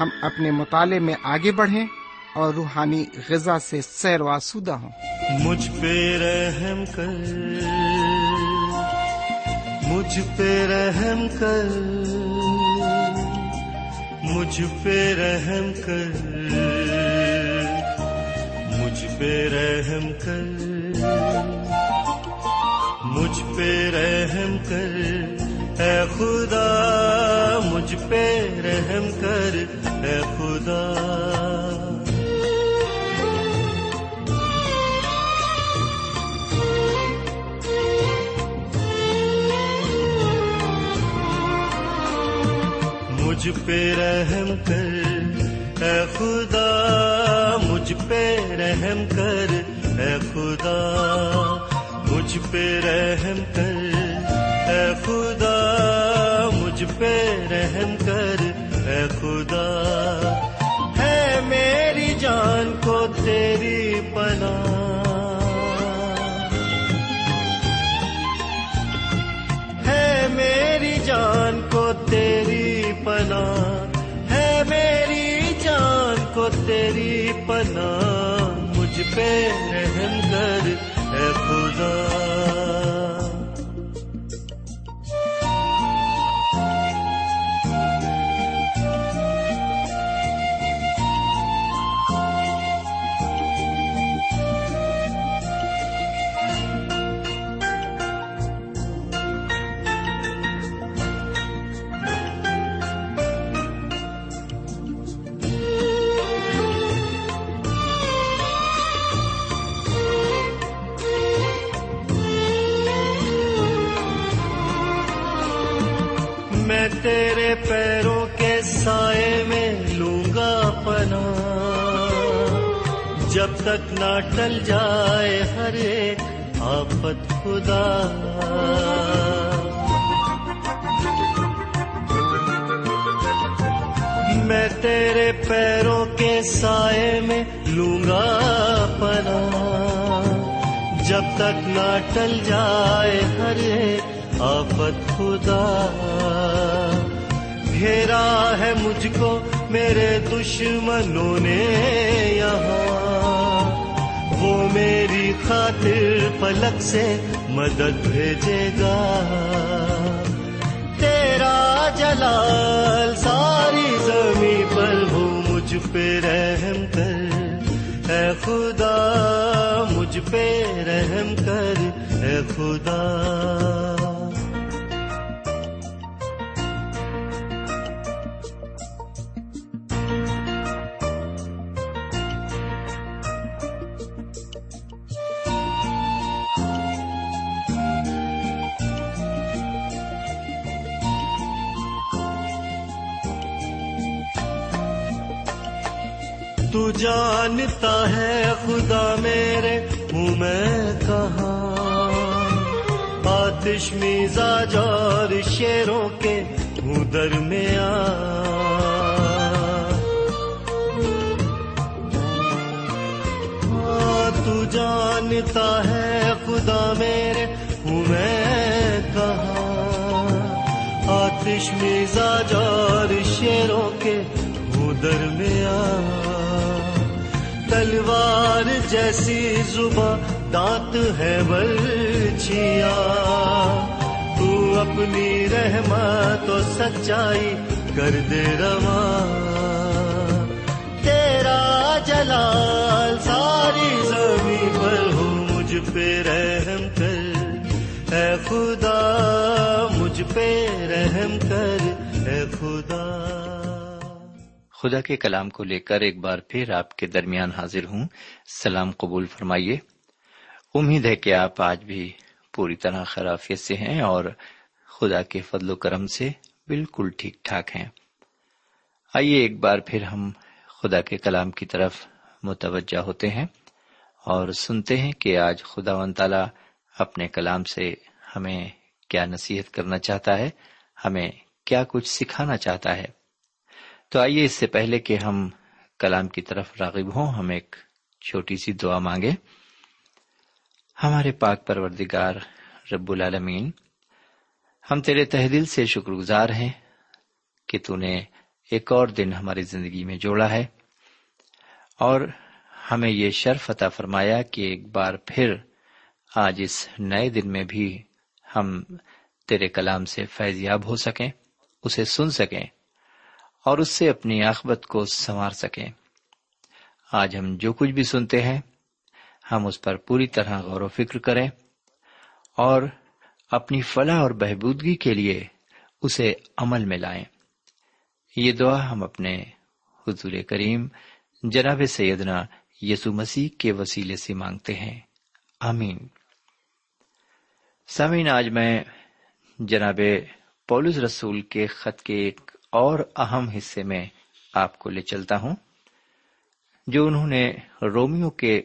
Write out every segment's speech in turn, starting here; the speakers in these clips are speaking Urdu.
ہم اپنے مطالعے میں آگے بڑھیں اور روحانی غذا سے سیر و آسودہ ہوں۔ مجھ پہ رحم کر، مجھ پہ رحم کر، مجھ پہ رحم کر، مجھ پہ رحم کر، مجھ پہ رحم کر۔ اے خدا، مجھ پہ رحم کر۔ اے خدا مجھ پہ رحم کر اے خدا مجھ پہ رحم کر اے خدا مجھ پہ رحم کر پہ رحم کر اے خدا۔ تک نہ ٹل جائے ہر ایک آفت خدا۔ میں تیرے پیروں کے سائے میں لوں گا پنا جب تک نہ ٹل جائے ہر ایک آفت خدا۔ گھیرا ہے مجھ کو میرے دشمنوں نے یہاں۔ میری خاطر پلک سے مدد بھیجے گا۔ تیرا جلال ساری زمین پر ہو مجھ پہ رحم کر۔ اے خدا، مجھ پہ رحم کر۔ اے خدا۔ جانتا ہے خدا میرے، ہوں میں کہاں؟ آتش مزاج اور شیروں کے ہوں درمیان ہاں تو جانتا ہے خدا میرے، ہوں میں کہاں؟ آتش مزاج اور شیروں کے ہوں درمیان تلوار جیسی زباں دانت ہے برچیا تو اپنی رحمت و سچائی کر دے رواں۔ تیرا جلال ساری زمین پر ہو، مجھ پہ رحم کر۔ اے خدا، مجھ پہ رحم کر۔ اے خدا۔ خدا کے کلام کو لے کر ایک بار پھر آپ کے درمیان حاضر ہوں۔ سلام قبول فرمائیے۔ امید ہے کہ آپ آج بھی پوری طرح خرافیت سے ہیں اور خدا کے فضل و کرم سے بالکل ٹھیک ٹھاک ہیں۔ آئیے ایک بار پھر ہم خدا کے کلام کی طرف متوجہ ہوتے ہیں اور سنتے ہیں کہ آج خدا و تعالی اپنے کلام سے ہمیں کیا نصیحت کرنا چاہتا ہے، ہمیں کیا کچھ سکھانا چاہتا ہے۔ تو آئیے اس سے پہلے کہ ہم کلام کی طرف راغب ہوں، ہم ایک چھوٹی سی دعا مانگے۔ ہمارے پاک پروردگار رب العالمین، ہم تیرے تہ دل سے شکر گزار ہیں کہ تو نے ایک اور دن ہماری زندگی میں جوڑا ہے۔ اور ہمیں یہ شرف عطا فرمایا کہ ایک بار پھر آج اس نئے دن میں بھی ہم تیرے کلام سے فیضیاب ہو سکیں، اسے سن سکیں۔ اور اس سے اپنی آخبت کو سنوار سکیں۔ آج ہم جو کچھ بھی سنتے ہیں، ہم اس پر پوری طرح غور و فکر کریں اور اپنی فلاح اور بہبودگی کے لیے اسے عمل میں لائیں۔ یہ دعا ہم اپنے حضور کریم جناب سیدنا یسو مسیح کے وسیلے سے مانگتے ہیں۔ آمین۔ سامعین، آج میں جناب پولس رسول کے خط کے ایک اور اہم حصے میں آپ کو لے چلتا ہوں، جو انہوں نے رومیو کے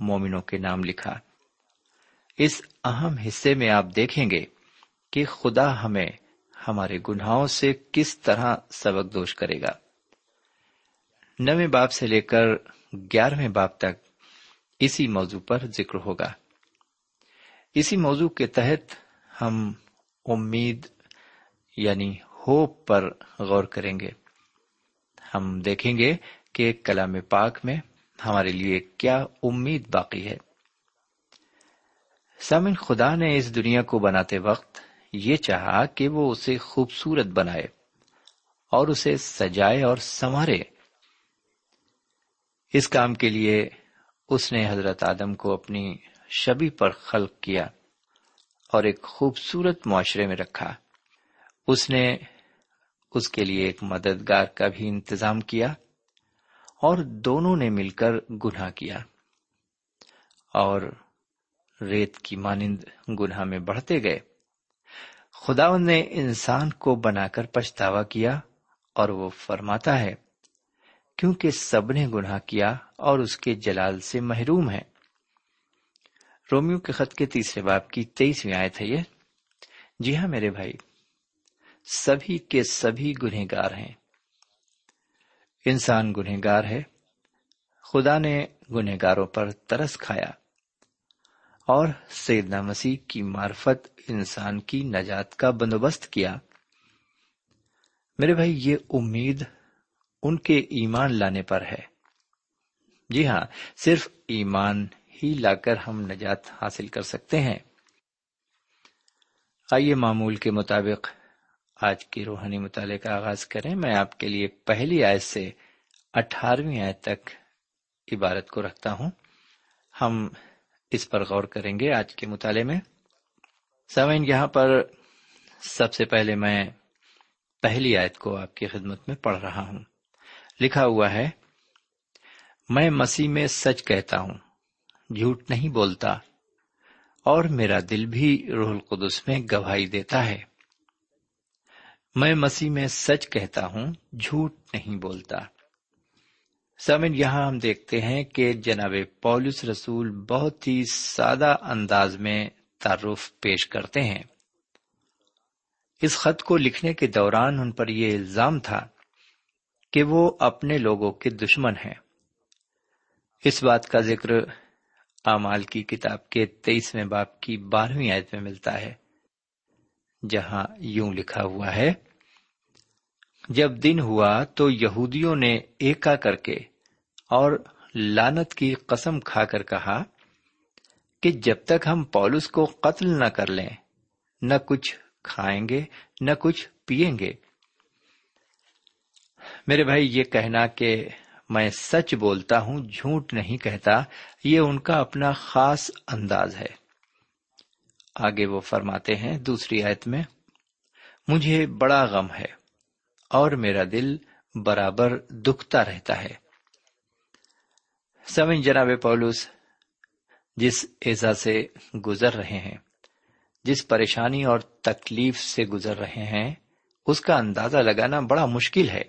مومنوں کے نام لکھا۔ اس اہم حصے میں آپ دیکھیں گے کہ خدا ہمیں ہمارے گناہوں سے کس طرح سبق دوش کرے گا۔ نویں باپ سے لے کر گیارہویں باپ تک اسی موضوع پر ذکر ہوگا۔ اسی موضوع کے تحت ہم امید یعنی ہوپ پر غور کریں گے۔ ہم دیکھیں گے کہ کلام پاک میں ہمارے لیے کیا امید باقی ہے۔ سامن خدا نے اس دنیا کو بناتے وقت یہ چاہا کہ وہ اسے خوبصورت بنائے اور اسے سجائے اور سنوارے۔ اس کام کے لیے اس نے حضرت آدم کو اپنی شبی پر خلق کیا اور ایک خوبصورت معاشرے میں رکھا۔ اس نے اس کے لیے ایک مددگار کا بھی انتظام کیا اور دونوں نے مل کر گناہ کیا اور ریت کی مانند گناہ میں بڑھتے گئے۔ خدا نے انسان کو بنا کر پچھتاوا کیا اور وہ فرماتا ہے، کیونکہ سب نے گناہ کیا اور اس کے جلال سے محروم ہے رومیو کے خط کے تیسرے باپ کی تیئیسویں آئے تھے یہ۔ جی ہاں میرے بھائی سبھی کے سبھی گنہگار ہیں۔ انسان گنہگار ہے۔ خدا نے گنہگاروں پر ترس کھایا۔ اور سیدنا مسیح کی معرفت انسان کی نجات کا بندوبست کیا۔ میرے بھائی، یہ امید ان کے ایمان لانے پر ہے۔ جی ہاں صرف ایمان ہی لا کر ہم نجات حاصل کر سکتے ہیں۔ آئیے معمول کے مطابق آج کی روحانی مطالعے کا آغاز کریں۔ میں آپ کے لیے پہلی آیت سے اٹھارہویں آیت تک عبارت کو رکھتا ہوں۔ ہم اس پر غور کریں گے آج کے مطالعے میں۔ سوئن یہاں پر سب سے پہلے میں پہلی آیت کو آپ کی خدمت میں پڑھ رہا ہوں۔ لکھا ہوا ہے، میں مسیح میں سچ کہتا ہوں، جھوٹ نہیں بولتا، اور میرا دل بھی روح القدس میں گواہی دیتا ہے۔ میں مسیح میں سچ کہتا ہوں، جھوٹ نہیں بولتا۔ سمن یہاں ہم دیکھتے ہیں کہ جناب پولس رسول بہت ہی سادہ انداز میں تعارف پیش کرتے ہیں۔ اس خط کو لکھنے کے دوران ان پر یہ الزام تھا کہ وہ اپنے لوگوں کے دشمن ہیں۔ اس بات کا ذکر اعمال کی کتاب کے تیئیسویں باپ کی بارہویں آیت میں ملتا ہے۔ جہاں یوں لکھا ہوا ہے، جب دن ہوا تو یہودیوں نے ایکا کر کے اور لانت کی قسم کھا کر کہا کہ جب تک ہم پولس کو قتل نہ کر لیں، نہ کچھ کھائیں گے، نہ کچھ پیئیں گے۔ میرے بھائی، یہ کہنا کہ میں سچ بولتا ہوں، جھوٹ نہیں کہتا، یہ ان کا اپنا خاص انداز ہے۔ آگے وہ فرماتے ہیں دوسری آیت میں، مجھے بڑا غم ہے اور میرا دل برابر دکھتا رہتا ہے۔ سمن جناب پولوس، جس ایزا سے گزر رہے ہیں، جس پریشانی اور تکلیف سے گزر رہے ہیں، اس کا اندازہ لگانا بڑا مشکل ہے۔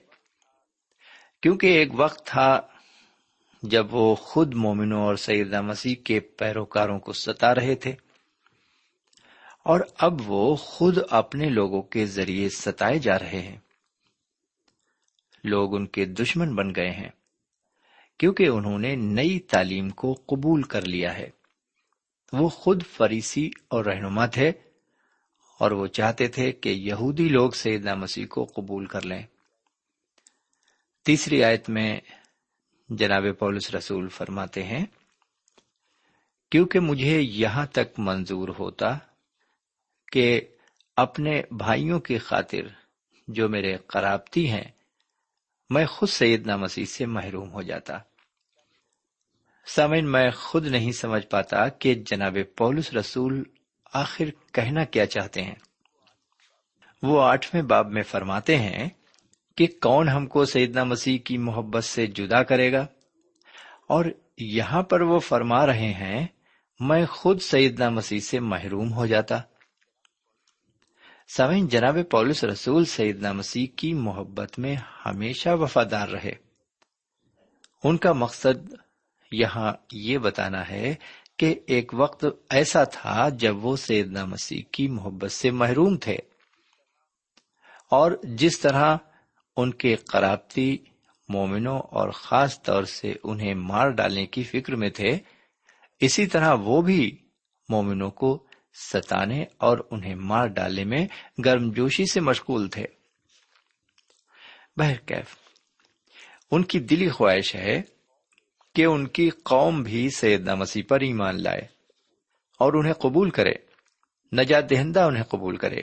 کیونکہ ایک وقت تھا جب وہ خود مومنوں اور سیدہ مسیح کے پیروکاروں کو ستا رہے تھے۔ اور اب وہ خود اپنے لوگوں کے ذریعے ستائے جا رہے ہیں۔ لوگ ان کے دشمن بن گئے ہیں، کیونکہ انہوں نے نئی تعلیم کو قبول کر لیا ہے۔ وہ خود فریسی اور رہنما تھے اور وہ چاہتے تھے کہ یہودی لوگ سیدنا مسیح کو قبول کر لیں۔ تیسری آیت میں جناب پولس رسول فرماتے ہیں، کیونکہ مجھے یہاں تک منظور ہوتا کہ اپنے بھائیوں کی خاطر جو میرے قرابتی ہیں، میں خود سیدنا مسیح سے محروم ہو جاتا۔ سامن میں خود نہیں سمجھ پاتا کہ جناب پولس رسول آخر کہنا کیا چاہتے ہیں۔ وہ آٹھویں باب میں فرماتے ہیں کہ کون ہم کو سیدنا مسیح کی محبت سے جدا کرے گا؟ اور یہاں پر وہ فرما رہے ہیں، میں خود سیدنا مسیح سے محروم ہو جاتا۔ سوئن جناب پولس رسول سیدنا مسیح کی محبت میں ہمیشہ وفادار رہے۔ ان کا مقصد یہاں یہ بتانا ہے کہ ایک وقت ایسا تھا جب وہ سیدنا مسیح کی محبت سے محروم تھے۔ اور جس طرح ان کے قرابتی مومنوں اور خاص طور سے انہیں مار ڈالنے کی فکر میں تھے، اسی طرح وہ بھی مومنوں کو ستانے اور انہیں مار ڈالنے میں گرم جوشی سے مشغول تھے۔ بہرکیف ان کی دلی خواہش ہے کہ ان کی قوم بھی سیدنا مسیح پر ایمان لائے اور انہیں قبول کرے، نجات دہندہ انہیں قبول کرے۔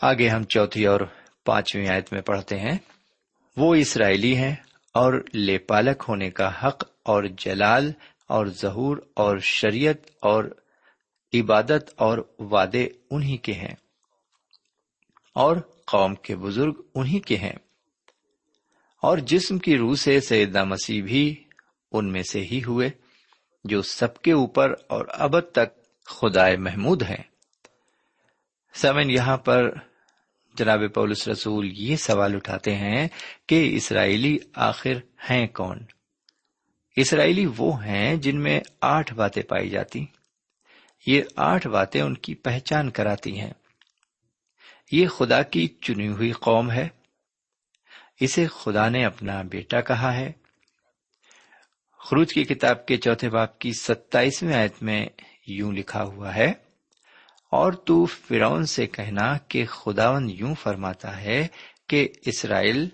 آگے ہم چوتھی اور پانچویں آیت میں پڑھتے ہیں، وہ اسرائیلی ہیں اور لے پالک ہونے کا حق اور جلال اور ظہور اور شریعت اور عبادت اور وعدے انہی کے ہیں اور قوم کے بزرگ انہی کے ہیں اور جسم کی روح سے سیدہ مسیح بھی ان میں سے ہی ہوئے جو سب کے اوپر اور ابد تک خدائے محمود ہیں۔ سمن یہاں پر جناب پولس رسول یہ سوال اٹھاتے ہیں کہ اسرائیلی آخر ہیں کون؟ اسرائیلی وہ ہیں جن میں آٹھ باتیں پائی جاتی۔ یہ آٹھ باتیں ان کی پہچان کراتی ہیں۔ یہ خدا کی چنی ہوئی قوم ہے۔ اسے خدا نے اپنا بیٹا کہا ہے۔ خروج کی کتاب کے چوتھے باپ کی ستائیسویں آیت میں یوں لکھا ہوا ہے، اور تو فرون سے کہنا کہ خداون یوں فرماتا ہے کہ اسرائیل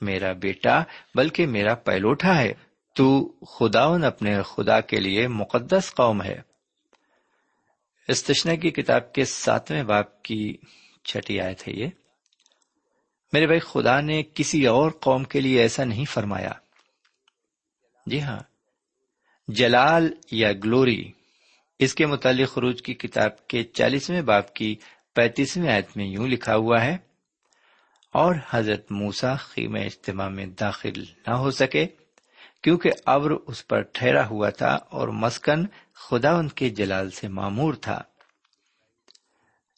میرا بیٹا بلکہ میرا پیلوٹا ہے۔ تو خداون اپنے خدا کے لیے مقدس قوم ہے۔ استشنا کی کتاب کے ساتویں باپ کی چھٹی آئے تھے یہ۔ میرے بھائی، خدا نے کسی اور قوم کے لیے ایسا نہیں فرمایا۔ جی ہاں جلال یا گلوری، اس کے متعلق خروج کی کتاب کے چالیسویں باپ کی پینتیسویں آیت میں یوں لکھا ہوا ہے، اور حضرت موسا خیم اجتماع میں داخل نہ ہو سکے۔ کیونکہ ابر اس پر ٹھہرا ہوا تھا اور مسکن خدا ان کے جلال سے معمور تھا۔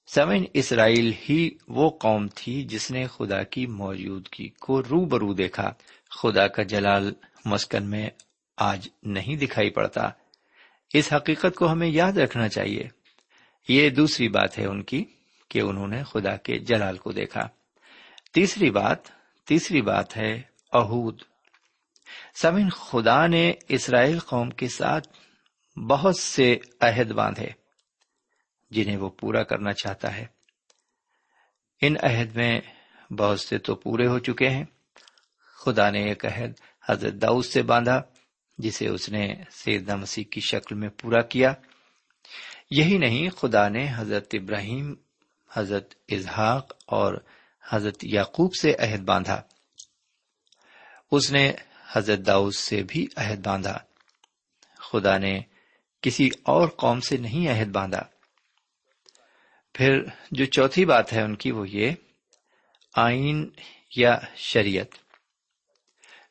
سمن اسرائیل ہی وہ قوم تھی جس نے خدا کی موجودگی کو رو برو دیکھا۔ خدا کا جلال مسکن میں آج نہیں دکھائی پڑتا۔ اس حقیقت کو ہمیں یاد رکھنا چاہیے۔ یہ دوسری بات ہے ان کی کہ انہوں نے خدا کے جلال کو دیکھا۔ تیسری بات تیسری بات ہے اہود سمن خدا نے اسرائیل قوم کے ساتھ بہت سے عہد باندھے جنہیں وہ پورا کرنا چاہتا ہے۔ ان عہد میں بہت سے تو پورے ہو چکے ہیں۔ خدا نے ایک عہد حضرت داؤد سے باندھا، جسے اس نے سیدنا مسیح کی شکل میں پورا کیا۔ یہی نہیں، خدا نے حضرت ابراہیم، حضرت اظہاق اور حضرت یعقوب سے عہد باندھا۔ اس نے حضرت داؤد سے بھی عہد باندھا۔ خدا نے کسی اور قوم سے نہیں عہد باندھا۔ پھر جو چوتھی بات ہے ان کی وہ یہ، آئین یا شریعت۔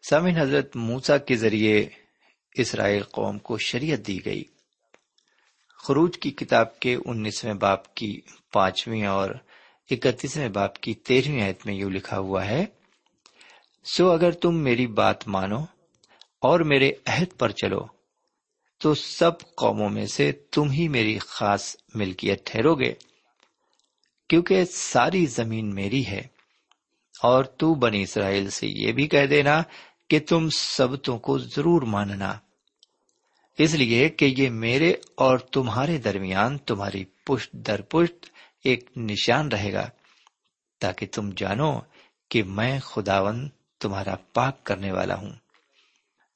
سامن حضرت موسا کے ذریعے اسرائیل قوم کو شریعت دی گئی۔ خروج کی کتاب کے انیسویں باپ کی پانچویں اور اکتیسویں باپ کی تیرہویں آیت میں یوں لکھا ہوا ہے سو اگر تم میری بات مانو اور میرے عہد پر چلو، تو سب قوموں میں سے تم ہی میری خاص ملکیت ٹھہرو گے، کیونکہ ساری زمین میری ہے۔ اور تو بنی اسرائیل سے یہ بھی کہہ دینا کہ تم سبتوں کو ضرور ماننا۔ اس لیے کہ یہ میرے اور تمہارے درمیان تمہاری پشت در پشت ایک نشان رہے گا، تاکہ تم جانو کہ میں خداون تمہارا پاک کرنے والا ہوں۔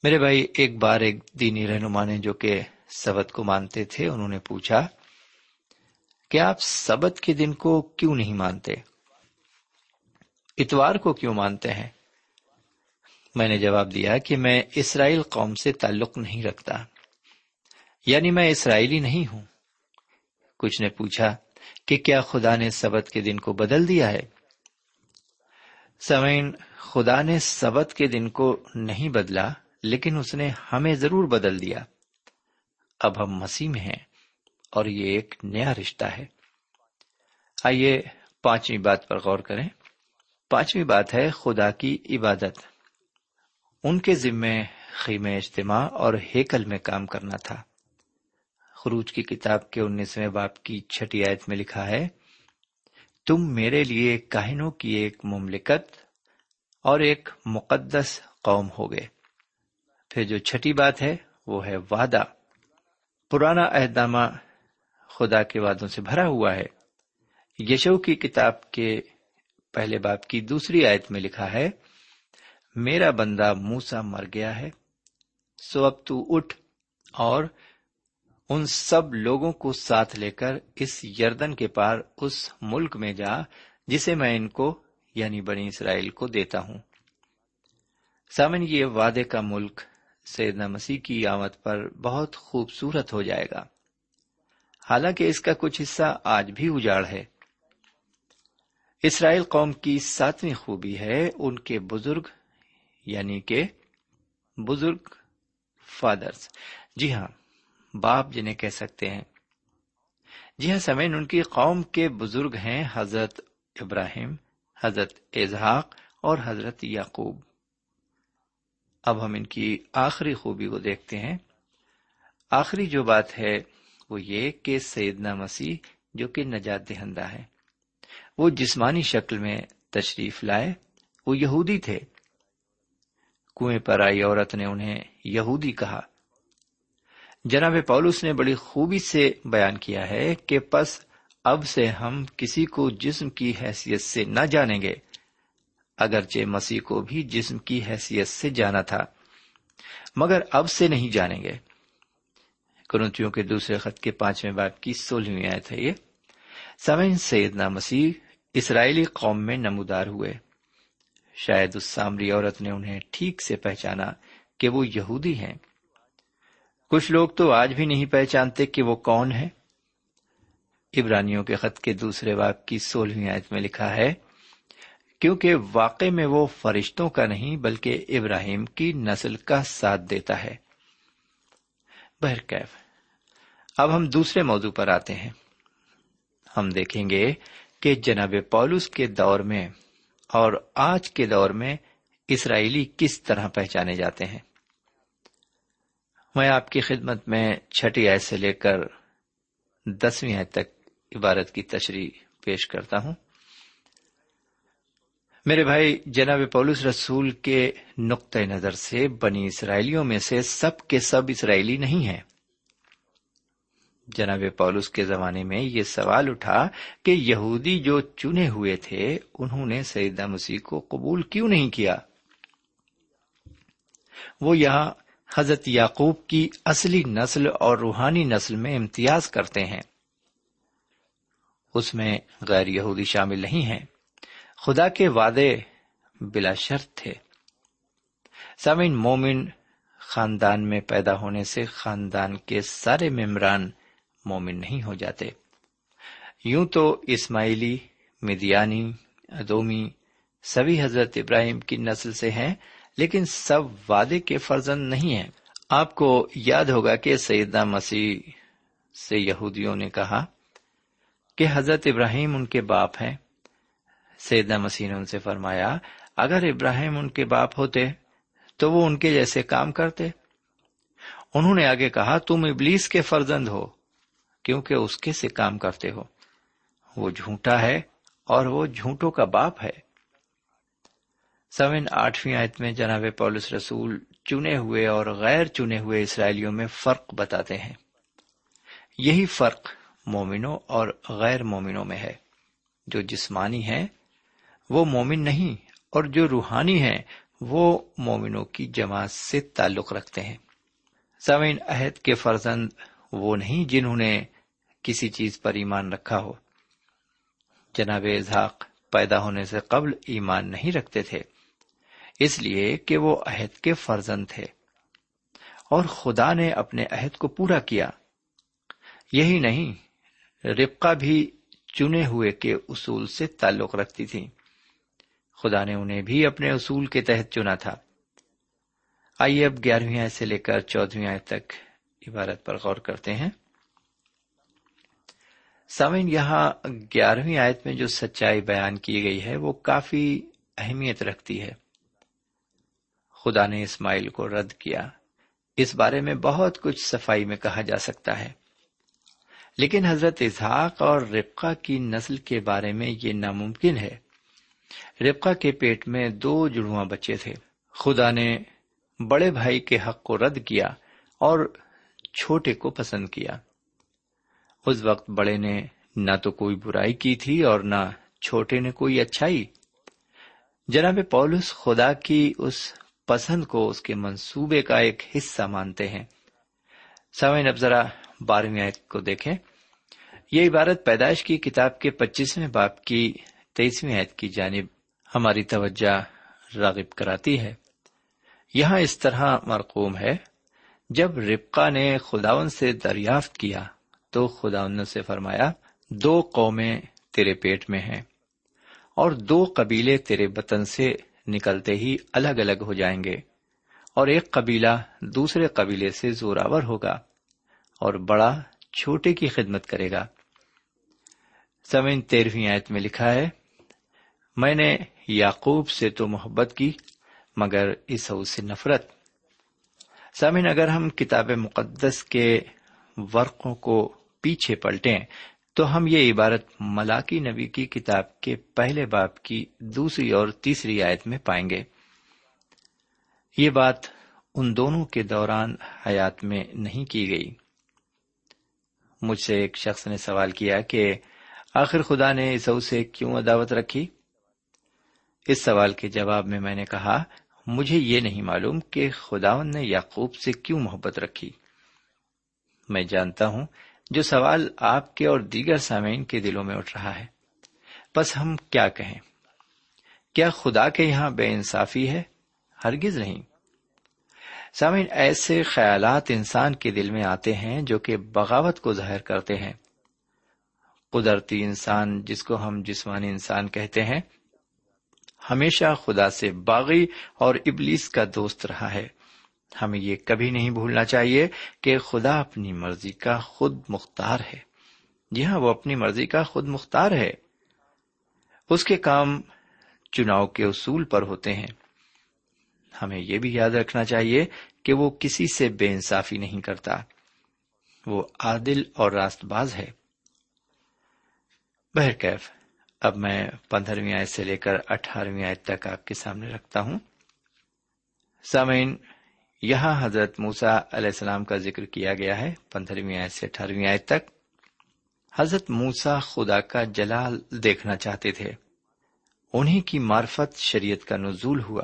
میرے بھائی، ایک بار ایک دینی رہنما نے جو کہ سبت کو مانتے تھے، انہوں نے پوچھا کہ آپ سبت کے دن کو کیوں نہیں مانتے؟ اتوار کو کیوں مانتے ہیں؟ میں نے جواب دیا کہ میں اسرائیل قوم سے تعلق نہیں رکھتا۔ یعنی میں اسرائیلی نہیں ہوں۔ کچھ نے پوچھا کہ کیا خدا نے سبت کے دن کو بدل دیا ہے؟ سمین خدا نے سبت کے دن کو نہیں بدلا، لیکن اس نے ہمیں ضرور بدل دیا۔ اب ہم مسیح میں ہیں اور یہ ایک نیا رشتہ ہے۔ آئیے پانچویں بات پر غور کریں۔ پانچویں بات ہے خدا کی عبادت۔ ان کے ذمے خیم اجتماع اور ہیکل میں کام کرنا تھا۔ خروج کی کتاب کے انیسویں باپ کی چھٹی آیت میں لکھا ہے، تم میرے لیے کاہنوں کی ایک مملکت اور ایک مقدس قوم ہو گئے۔ پھر جو چھٹی بات ہے، وہ ہے وعدہ۔ پرانا اہدامہ خدا کے وعدوں سے بھرا ہوا ہے۔ یشو کی کتاب کے پہلے باپ کی دوسری آیت میں لکھا ہے، میرا بندہ موسا مر گیا ہے، سو اب تو اٹھ اور ان سب لوگوں کو ساتھ لے کر اس یردن کے پار اس ملک میں جا، جسے میں ان کو یعنی بنی اسرائیل کو دیتا ہوں۔ سامن، یہ وعدے کا ملک سیدنا مسیح کی آمد پر بہت خوبصورت ہو جائے گا۔ حالانکہ اس کا کچھ حصہ آج بھی اجاڑ ہے۔ اسرائیل قوم کی ساتویں خوبی ہے، ان کے بزرگ یعنی کہ بزرگ فادرز۔ جی ہاں باپ جنہیں کہہ سکتے ہیں۔ جی ہاں سمین ان کی قوم کے بزرگ ہیں حضرت ابراہیم حضرت اظہاق اور حضرت یعقوب۔ اب ہم ان کی آخری خوبی کو دیکھتے ہیں۔ آخری جو بات ہے وہ یہ کہ سیدنا مسیح جو کہ نجات دہندہ ہے، وہ جسمانی شکل میں تشریف لائے، وہ یہودی تھے۔ کنویں پر آئی عورت نے انہیں یہودی کہا۔ جناب پولس نے بڑی خوبی سے بیان کیا ہے کہ پس اب سے ہم کسی کو جسم کی حیثیت سے نہ جانیں گے۔ اگرچہ مسیح کو بھی جسم کی حیثیت سے جانا تھا، مگر اب سے نہیں جانیں گے۔ کرنتیوں کے دوسرے خط کے پانچویں باپ کی سولہویں آئے تھے یہ۔ سمن سیدنا مسیح اسرائیلی قوم میں نمودار ہوئے۔ شاید اس سامری عورت نے انہیں ٹھیک سے پہچانا کہ وہ یہودی ہیں۔ کچھ لوگ تو آج بھی نہیں پہچانتے کہ وہ کون ہے ابرانیوں کے خط کے دوسرے باپ کی سولہویں آیت میں لکھا ہے، کیونکہ واقع میں وہ فرشتوں کا نہیں بلکہ ابراہیم کی نسل کا ساتھ دیتا ہے۔ بہرکیف اب ہم دوسرے موضوع پر آتے ہیں۔ ہم دیکھیں گے کہ جناب پولس کے دور میں اور آج کے دور میں اسرائیلی کس طرح پہچانے جاتے ہیں۔ میں آپ کی خدمت میں چھٹی آئے سے لے کر دسویں آئے تک عبارت کی تشریح پیش کرتا ہوں۔ میرے بھائی، جناب پولس رسول کے نقطۂ نظر سے بنی اسرائیلیوں میں سے سب کے سب اسرائیلی نہیں ہیں۔ جناب پولس کے زمانے میں یہ سوال اٹھا کہ یہودی جو چنے ہوئے تھے، انہوں نے سیدہ مسیح کو قبول کیوں نہیں کیا؟ وہ یہاں حضرت یعقوب کی اصلی نسل اور روحانی نسل میں امتیاز کرتے ہیں۔ اس میں غیر یہودی شامل نہیں ہیں۔ خدا کے وعدے بلا شرط تھے۔ سامعین، مومن خاندان میں پیدا ہونے سے خاندان کے سارے ممبران مومن نہیں ہو جاتے۔ یوں تو اسماعیلی، مدیانی، ادومی سبھی حضرت ابراہیم کی نسل سے ہیں، لیکن سب وعدے کے فرزند نہیں ہیں۔ آپ کو یاد ہوگا کہ سیدہ مسیح سے یہودیوں نے کہا کہ حضرت ابراہیم ان کے باپ ہیں۔ سیدہ مسیح نے ان سے فرمایا، اگر ابراہیم ان کے باپ ہوتے تو وہ ان کے جیسے کام کرتے۔ انہوں نے آگے کہا، تم ابلیس کے فرزند ہو، کیونکہ اس کے سے کام کرتے ہو۔ وہ جھوٹا ہے اور وہ جھوٹوں کا باپ ہے۔ سوین آٹھویں آیت میں جناب پولس رسول چنے ہوئے اور غیر چنے ہوئے اسرائیلیوں میں فرق بتاتے ہیں۔ یہی فرق مومنوں اور غیر مومنوں میں ہے۔ جو جسمانی ہیں، وہ مومن نہیں، اور جو روحانی ہیں، وہ مومنوں کی جماعت سے تعلق رکھتے ہیں۔ سوین عہد کے فرزند وہ نہیں جنہوں نے کسی چیز پر ایمان رکھا ہو۔ جناب اظہاق پیدا ہونے سے قبل ایمان نہیں رکھتے تھے، اس لیے کہ وہ عہد کے فرزند تھے۔ اور خدا نے اپنے عہد کو پورا کیا۔ یہی نہیں ربقہ بھی چنے ہوئے کے اصول سے تعلق رکھتی تھی۔ خدا نے انہیں بھی اپنے اصول کے تحت چنا تھا۔ آئیے اب گیارہویں آئے سے لے کر چودہویں آئے تک عبارت پر غور کرتے ہیں۔ سامن یہاں گیارہویں آیت میں جو سچائی بیان کی گئی ہے، وہ کافی اہمیت رکھتی ہے۔ خدا نے اسماعیل کو رد کیا۔ اس بارے میں بہت کچھ صفائی میں کہا جا سکتا ہے۔ لیکن حضرت اسحاق اور ربقہ کی نسل کے بارے میں یہ ناممکن ہے۔ ربقہ کے پیٹ میں دو جڑواں بچے تھے۔ خدا نے بڑے بھائی کے حق کو رد کیا اور چھوٹے کو پسند کیا۔ اس وقت بڑے نے نہ تو کوئی برائی کی تھی اور نہ چھوٹے نے کوئی اچھائی۔ جناب پولس خدا کی اس پسند کو اس کے منصوبے کا ایک حصہ مانتے ہیں۔ سوئن اب ذرا بارہویں آیت کو دیکھیں۔ یہ عبارت پیدائش کی کتاب کے پچیسویں باپ کی تیئیسویں آیت کی جانب ہماری توجہ راغب کراتی ہے۔ یہاں اس طرح مرقوم ہے، جب ربقا نے خداون سے دریافت کیا تو خدا ان سے فرمایا، دو قومیں تیرے پیٹ میں ہیں اور دو قبیلے تیرے بطن سے نکلتے ہی الگ الگ ہو جائیں گے اور ایک قبیلہ دوسرے قبیلے سے زوراور ہوگا۔ اور بڑا چھوٹے کی خدمت کرے گا۔ سمین تیرہویں آیت میں لکھا ہے، میں نے یعقوب سے تو محبت کی، مگر اس سے نفرت۔ سمین اگر ہم کتاب مقدس کے ورقوں کو پیچھے پلٹیں، تو ہم یہ عبارت ملاکی نبی کی کتاب کے پہلے باپ کی دوسری اور تیسری آیت میں پائیں گے۔ یہ بات ان دونوں کے دوران حیات میں نہیں کی گئی۔ مجھ سے ایک شخص نے سوال کیا کہ آخر خدا نے اسو سے کیوں عداوت رکھی؟ اس سوال کے جواب میں میں نے کہا، مجھے یہ نہیں معلوم کہ خداون نے یعقوب سے کیوں محبت رکھی۔ میں جانتا ہوں جو سوال آپ کے اور دیگر سامعین کے دلوں میں اٹھ رہا ہے۔ بس ہم کیا کہیں؟ کیا خدا کے یہاں بے انصافی ہے؟ ہرگز نہیں۔ سامعین، ایسے خیالات انسان کے دل میں آتے ہیں جو کہ بغاوت کو ظاہر کرتے ہیں۔ قدرتی انسان جس کو ہم جسمانی انسان کہتے ہیں، ہمیشہ خدا سے باغی اور ابلیس کا دوست رہا ہے۔ ہمیں یہ کبھی نہیں بھولنا چاہیے کہ خدا اپنی مرضی کا خود مختار ہے۔ جی ہاں وہ اپنی مرضی کا خود مختار ہے۔ اس کے کام چناؤ کے اصول پر ہوتے ہیں۔ ہمیں یہ بھی یاد رکھنا چاہیے کہ وہ کسی سے بے انصافی نہیں کرتا۔ وہ عادل اور راست باز ہے۔ بہرکیف، اب میں پندرہویں آیت سے لے کر اٹھارہویں آیت تک آپ کے سامنے رکھتا ہوں۔ سامعین، یہاں حضرت موسا علیہ السلام کا ذکر کیا گیا ہے پندرہویں آیت سے اٹھارہویں آیت تک۔ حضرت موسا خدا کا جلال دیکھنا چاہتے تھے۔ انہیں کی معرفت شریعت کا نزول ہوا۔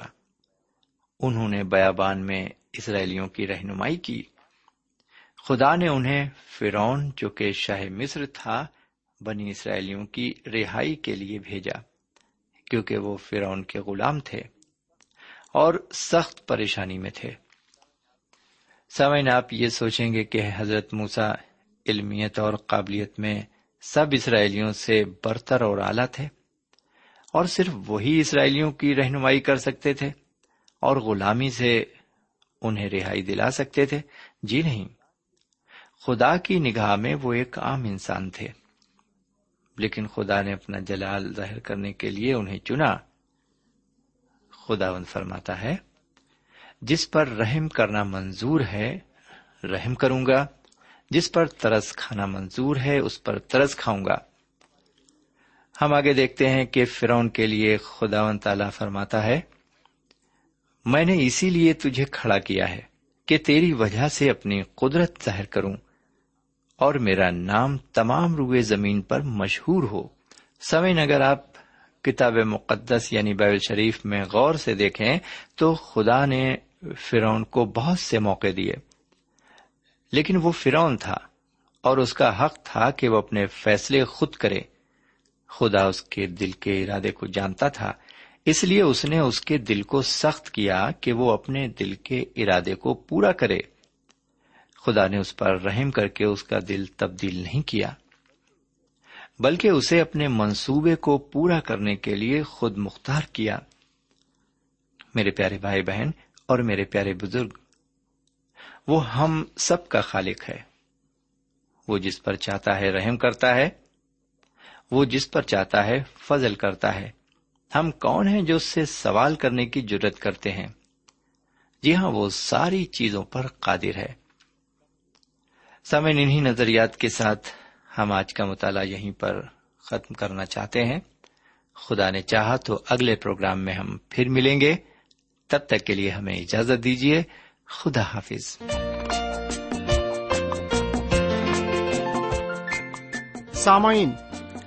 انہوں نے بیابان میں اسرائیلیوں کی رہنمائی کی۔ خدا نے انہیں فرون جو کہ شاہ مصر تھا، بنی اسرائیلیوں کی رہائی کے لیے بھیجا، کیونکہ وہ فرون کے غلام تھے اور سخت پریشانی میں تھے۔ سمعن آپ یہ سوچیں گے کہ حضرت موسا علمیت اور قابلیت میں سب اسرائیلیوں سے برتر اور اعلیٰ تھے، اور صرف وہی اسرائیلیوں کی رہنمائی کر سکتے تھے؟ اور غلامی سے انہیں رہائی دلا سکتے تھے۔ جی نہیں۔ خدا کی نگاہ میں وہ ایک عام انسان تھے۔ لیکن خدا نے اپنا جلال ظاہر کرنے کے لیے انہیں چنا۔ خدا فرماتا ہے، جس پر رحم کرنا منظور ہے، رحم کروں گا۔ جس پر ترس کھانا منظور ہے، اس پر ترس کھاؤں گا۔ ہم آگے دیکھتے ہیں کہ فرون کے لیے خدا و تعالی فرماتا ہے میں نے اسی لیے تجھے کھڑا کیا ہے کہ تیری وجہ سے اپنی قدرت ظاہر کروں اور میرا نام تمام روئے زمین پر مشہور ہو۔ سمین اگر آپ کتاب مقدس یعنی بائبل شریف میں غور سے دیکھیں تو خدا نے فرون کو بہت سے موقع دیے۔ لیکن وہ فرون تھا اور اس کا حق تھا کہ وہ اپنے فیصلے خود کرے۔ خدا اس کے دل کے ارادے کو جانتا تھا۔ اس لیے اس نے اس کے دل کو سخت کیا کہ وہ اپنے دل کے ارادے کو پورا کرے۔ خدا نے اس پر رحم کر کے اس کا دل تبدیل نہیں کیا، بلکہ اسے اپنے منصوبے کو پورا کرنے کے لیے خود مختار کیا۔ میرے پیارے بھائی بہن اور میرے پیارے بزرگ، وہ ہم سب کا خالق ہے۔ وہ جس پر چاہتا ہے رحم کرتا ہے، وہ جس پر چاہتا ہے فضل کرتا ہے۔ ہم کون ہیں جو اس سے سوال کرنے کی ضرورت کرتے ہیں؟ جی ہاں وہ ساری چیزوں پر قادر ہے۔ سمن انہیں نظریات کے ساتھ ہم آج کا مطالعہ یہیں پر ختم کرنا چاہتے ہیں۔ خدا نے چاہا تو اگلے پروگرام میں ہم پھر ملیں گے۔ تب تک کے لیے ہمیں اجازت دیجیے خدا حافظ۔ سامعین